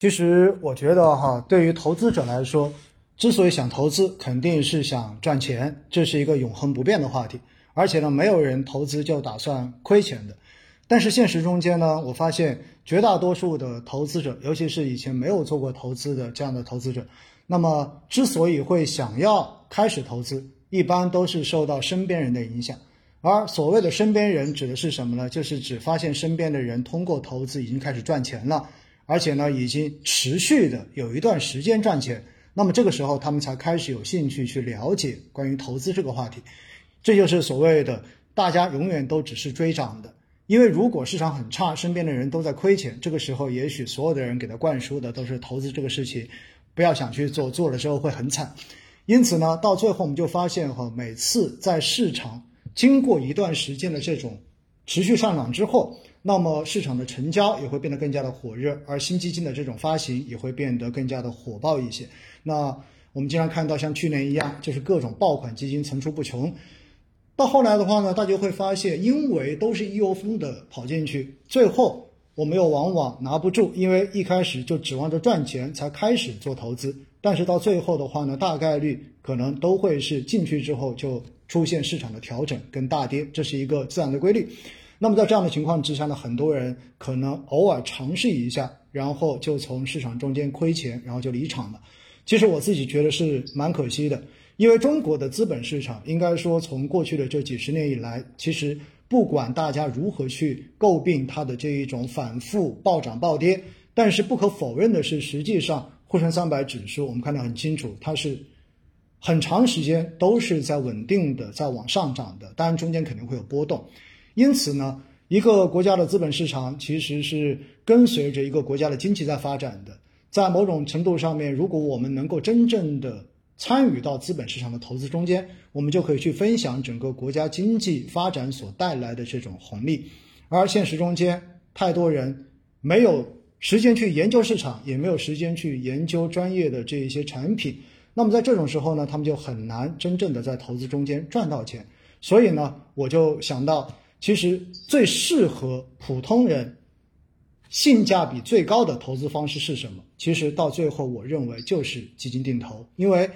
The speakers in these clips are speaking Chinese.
其实我觉得哈，对于投资者来说，之所以想投资，肯定是想赚钱，这是一个永恒不变的话题。而且呢，没有人投资就打算亏钱的。但是现实中间呢，我发现绝大多数的投资者，尤其是以前没有做过投资的这样的投资者，那么之所以会想要开始投资，一般都是受到身边人的影响。而所谓的身边人指的是什么呢？就是指发现身边的人通过投资已经开始赚钱了。而且呢，已经持续的有一段时间赚钱，那么这个时候他们才开始有兴趣去了解关于投资这个话题。这就是所谓的大家永远都只是追涨的，因为如果市场很差，身边的人都在亏钱，这个时候也许所有的人给他灌输的都是投资这个事情，不要想去做，做了之后会很惨。因此呢，到最后我们就发现哈，每次在市场经过一段时间的这种持续上涨之后。那么市场的成交也会变得更加的火热，而新基金的这种发行也会变得更加的火爆一些。那我们经常看到像去年一样，就是各种爆款基金层出不穷。到后来的话呢，大家会发现，因为都是一窝蜂的跑进去，最后我们又往往拿不住，因为一开始就指望着赚钱才开始做投资，但是到最后的话呢，大概率可能都会是进去之后就出现市场的调整跟大跌，这是一个自然的规律。那么在这样的情况之下呢，很多人可能偶尔尝试一下，然后就从市场中间亏钱，然后就离场了。其实我自己觉得是蛮可惜的，因为中国的资本市场应该说从过去的这几十年以来，其实不管大家如何去诟病它的这一种反复暴涨暴跌，但是不可否认的是，实际上沪深三百指数我们看得很清楚，它是很长时间都是在稳定的在往上涨的，当然中间肯定会有波动。因此呢，一个国家的资本市场其实是跟随着一个国家的经济在发展的。在某种程度上面，如果我们能够真正的参与到资本市场的投资中间，我们就可以去分享整个国家经济发展所带来的这种红利。而现实中间，太多人没有时间去研究市场，也没有时间去研究专业的这一些产品。那么在这种时候呢，他们就很难真正的在投资中间赚到钱。所以呢，我就想到。其实最适合普通人、性价比最高的投资方式是什么？其实到最后，我认为就是基金定投，因为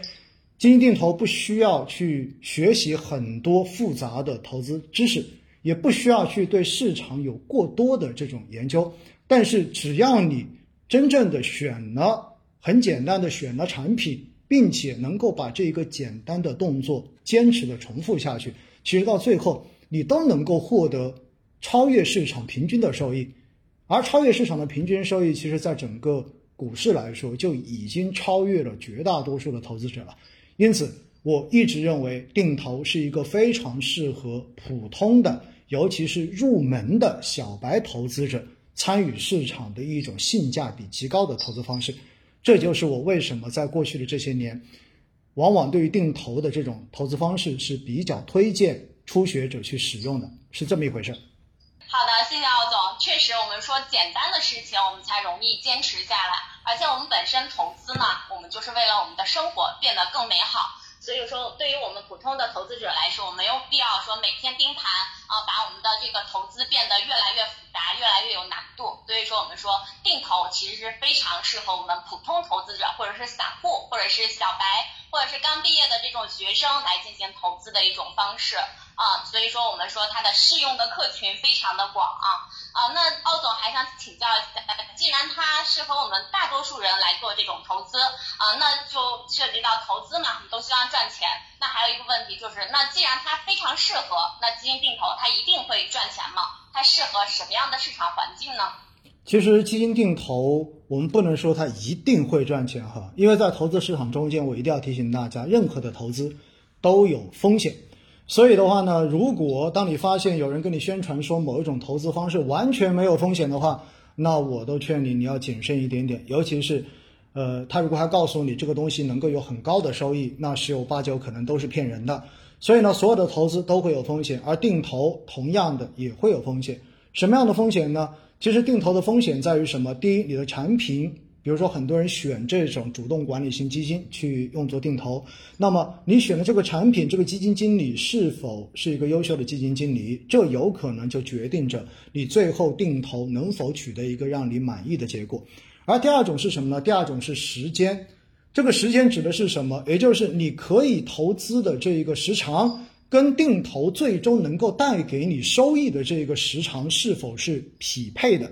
基金定投不需要去学习很多复杂的投资知识，也不需要去对市场有过多的这种研究，但是只要你真正的选了很简单的选了产品，并且能够把这一个简单的动作坚持的重复下去，其实到最后。你都能够获得超越市场平均的收益，而超越市场的平均收益，其实在整个股市来说就已经超越了绝大多数的投资者了。因此，我一直认为定投是一个非常适合普通的，尤其是入门的小白投资者参与市场的一种性价比极高的投资方式。这就是我为什么在过去的这些年，往往对于定投的这种投资方式是比较推荐。初学者去使用的是这么一回事儿。好的，谢谢奥总。确实，我们说简单的事情，我们才容易坚持下来。而且我们本身投资呢，我们就是为了我们的生活变得更美好。所以说，对于我们普通的投资者来说，我没有必要说每天盯盘啊，把我们的这个投资变得越来越复杂，越来越有难度。所以说，我们说定投其实是非常适合我们普通投资者，或者是散户，或者是小白，或者是刚毕业的这种学生来进行投资的一种方式。啊，所以说我们说它的适用的客群非常的广啊啊，那奥总还想请教一下，既然它适合我们大多数人来做这种投资啊，那就涉及到投资嘛，都希望赚钱。那还有一个问题就是，那既然它非常适合，那基金定投它一定会赚钱吗？它适合什么样的市场环境呢？其实基金定投，我们不能说它一定会赚钱哈，因为在投资市场中间，我一定要提醒大家，任何的投资都有风险。所以的话呢，如果当你发现有人跟你宣传说某一种投资方式完全没有风险的话，那我都劝你你要谨慎一点点。尤其是，呃，他如果还告诉你这个东西能够有很高的收益，那十有八九可能都是骗人的。所以呢，所有的投资都会有风险，而定投同样的也会有风险。什么样的风险呢？其实定投的风险在于什么？第一，你的产品。比如说，很多人选这种主动管理型基金去用作定投，那么你选的这个产品，这个基金经理是否是一个优秀的基金经理，这有可能就决定着你最后定投能否取得一个让你满意的结果。而第二种是什么呢？第二种是时间，这个时间指的是什么？也就是你可以投资的这一个时长，跟定投最终能够带给你收益的这个时长是否是匹配的？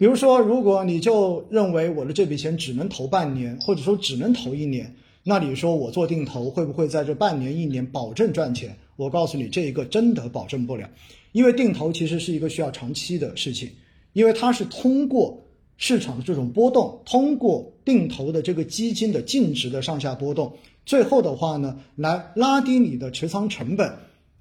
比如说，如果你就认为我的这笔钱只能投半年，或者说只能投一年，那你说我做定投会不会在这半年一年保证赚钱？我告诉你，这一个真的保证不了，因为定投其实是一个需要长期的事情，因为它是通过市场的这种波动，通过定投的这个基金的净值的上下波动，最后的话呢，来拉低你的持仓成本，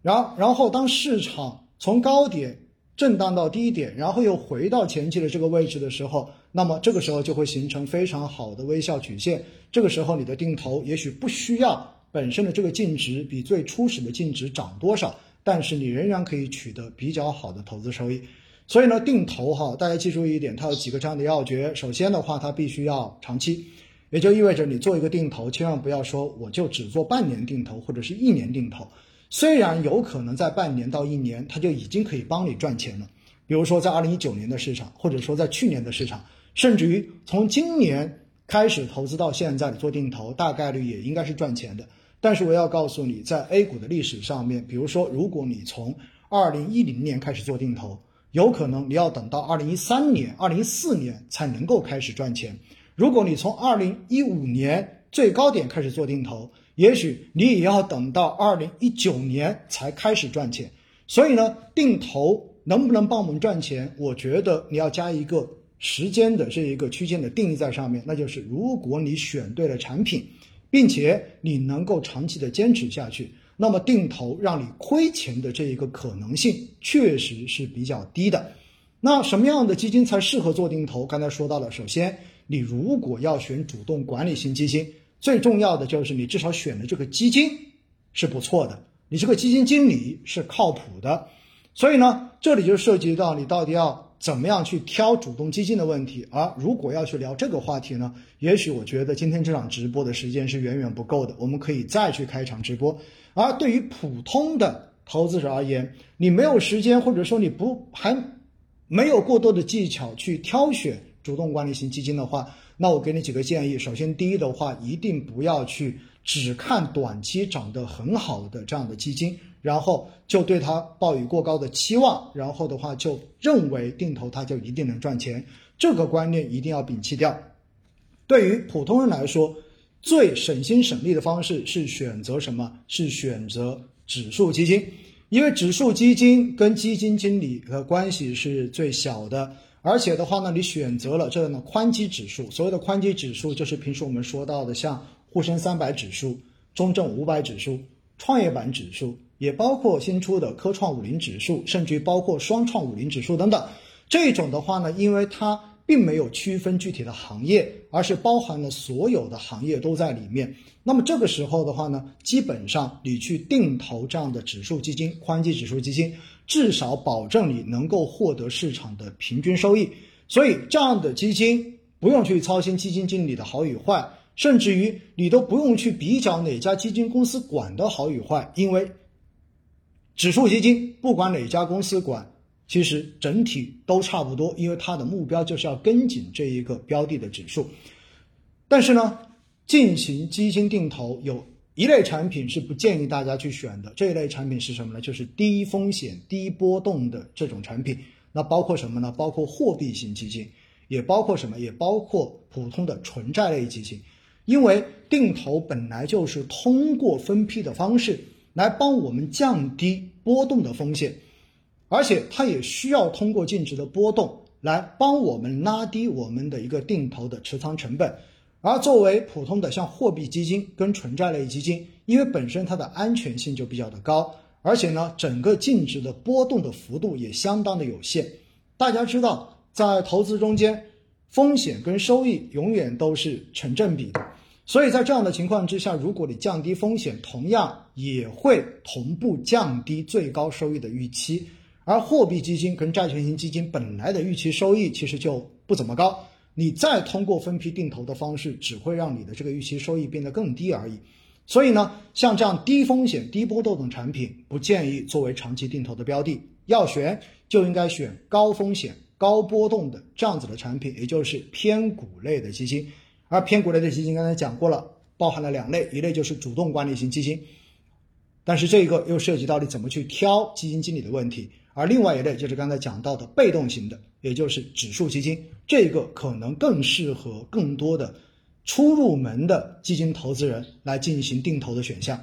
然然后当市场从高点。震荡到低点，然后又回到前期的这个位置的时候，那么这个时候就会形成非常好的微笑曲线。这个时候你的定投也许不需要本身的这个净值比最初始的净值涨多少，但是你仍然可以取得比较好的投资收益。所以呢，定投哈，大家记住一点，它有几个这样的要诀。首先的话，它必须要长期，也就意味着你做一个定投，千万不要说我就只做半年定投或者是一年定投。虽然有可能在半年到一年，它就已经可以帮你赚钱了。比如说在二零一九年的市场，或者说在去年的市场，甚至于从今年开始投资到现在做定投，大概率也应该是赚钱的。但是我要告诉你，在 A 股的历史上面，比如说如果你从二零一零年开始做定投，有可能你要等到二零一三年、二零一四年才能够开始赚钱。如果你从二零一五年最高点开始做定投，也许你也要等到二零一九年才开始赚钱，所以呢，定投能不能帮我们赚钱？我觉得你要加一个时间的这一个区间的定义在上面，那就是如果你选对了产品，并且你能够长期的坚持下去，那么定投让你亏钱的这一个可能性确实是比较低的。那什么样的基金才适合做定投？刚才说到了，首先你如果要选主动管理型基金。最重要的就是你至少选的这个基金是不错的，你这个基金经理是靠谱的，所以呢，这里就涉及到你到底要怎么样去挑主动基金的问题。而如果要去聊这个话题呢，也许我觉得今天这场直播的时间是远远不够的，我们可以再去开一场直播。而对于普通的投资者而言，你没有时间，或者说你不还没有过多的技巧去挑选主动管理型基金的话。那我给你几个建议。首先，第一的话，一定不要去只看短期涨得很好的这样的基金，然后就对它抱以过高的期望，然后的话就认为定投它就一定能赚钱。这个观念一定要摒弃掉。对于普通人来说，最省心省力的方式是选择什么？是选择指数基金，因为指数基金跟基金经理的关系是最小的。而且的话呢，你选择了这样的宽基指数，所谓的宽基指数就是平时我们说到的，像沪深三百指数、中证五百指数、创业板指数，也包括新出的科创五零指数，甚至于包括双创五零指数等等。这种的话呢，因为它并没有区分具体的行业，而是包含了所有的行业都在里面。那么这个时候的话呢，基本上你去定投这样的指数基金、宽基指数基金。至少保证你能够获得市场的平均收益，所以这样的基金不用去操心基金经理的好与坏，甚至于你都不用去比较哪家基金公司管的好与坏，因为指数基金不管哪家公司管，其实整体都差不多，因为它的目标就是要跟紧这一个标的的指数。但是呢，进行基金定投有。一类产品是不建议大家去选的，这一类产品是什么呢？就是低风险、低波动的这种产品。那包括什么呢？包括货币型基金，也包括什么？也包括普通的纯债类基金。因为定投本来就是通过分批的方式来帮我们降低波动的风险，而且它也需要通过净值的波动来帮我们拉低我们的一个定投的持仓成本。而作为普通的像货币基金跟纯债类基金，因为本身它的安全性就比较的高，而且呢，整个净值的波动的幅度也相当的有限。大家知道，在投资中间，风险跟收益永远都是成正比的。所以在这样的情况之下，如果你降低风险，同样也会同步降低最高收益的预期。而货币基金跟债券型基金本来的预期收益其实就不怎么高。你再通过分批定投的方式，只会让你的这个预期收益变得更低而已。所以呢，像这样低风险、低波动等产品，不建议作为长期定投的标的。要选就应该选高风险、高波动的这样子的产品，也就是偏股类的基金。而偏股类的基金刚才讲过了，包含了两类，一类就是主动管理型基金，但是这个又涉及到你怎么去挑基金经理的问题。而另外一类就是刚才讲到的被动型的，也就是指数基金，这个可能更适合更多的初入门的基金投资人来进行定投的选项。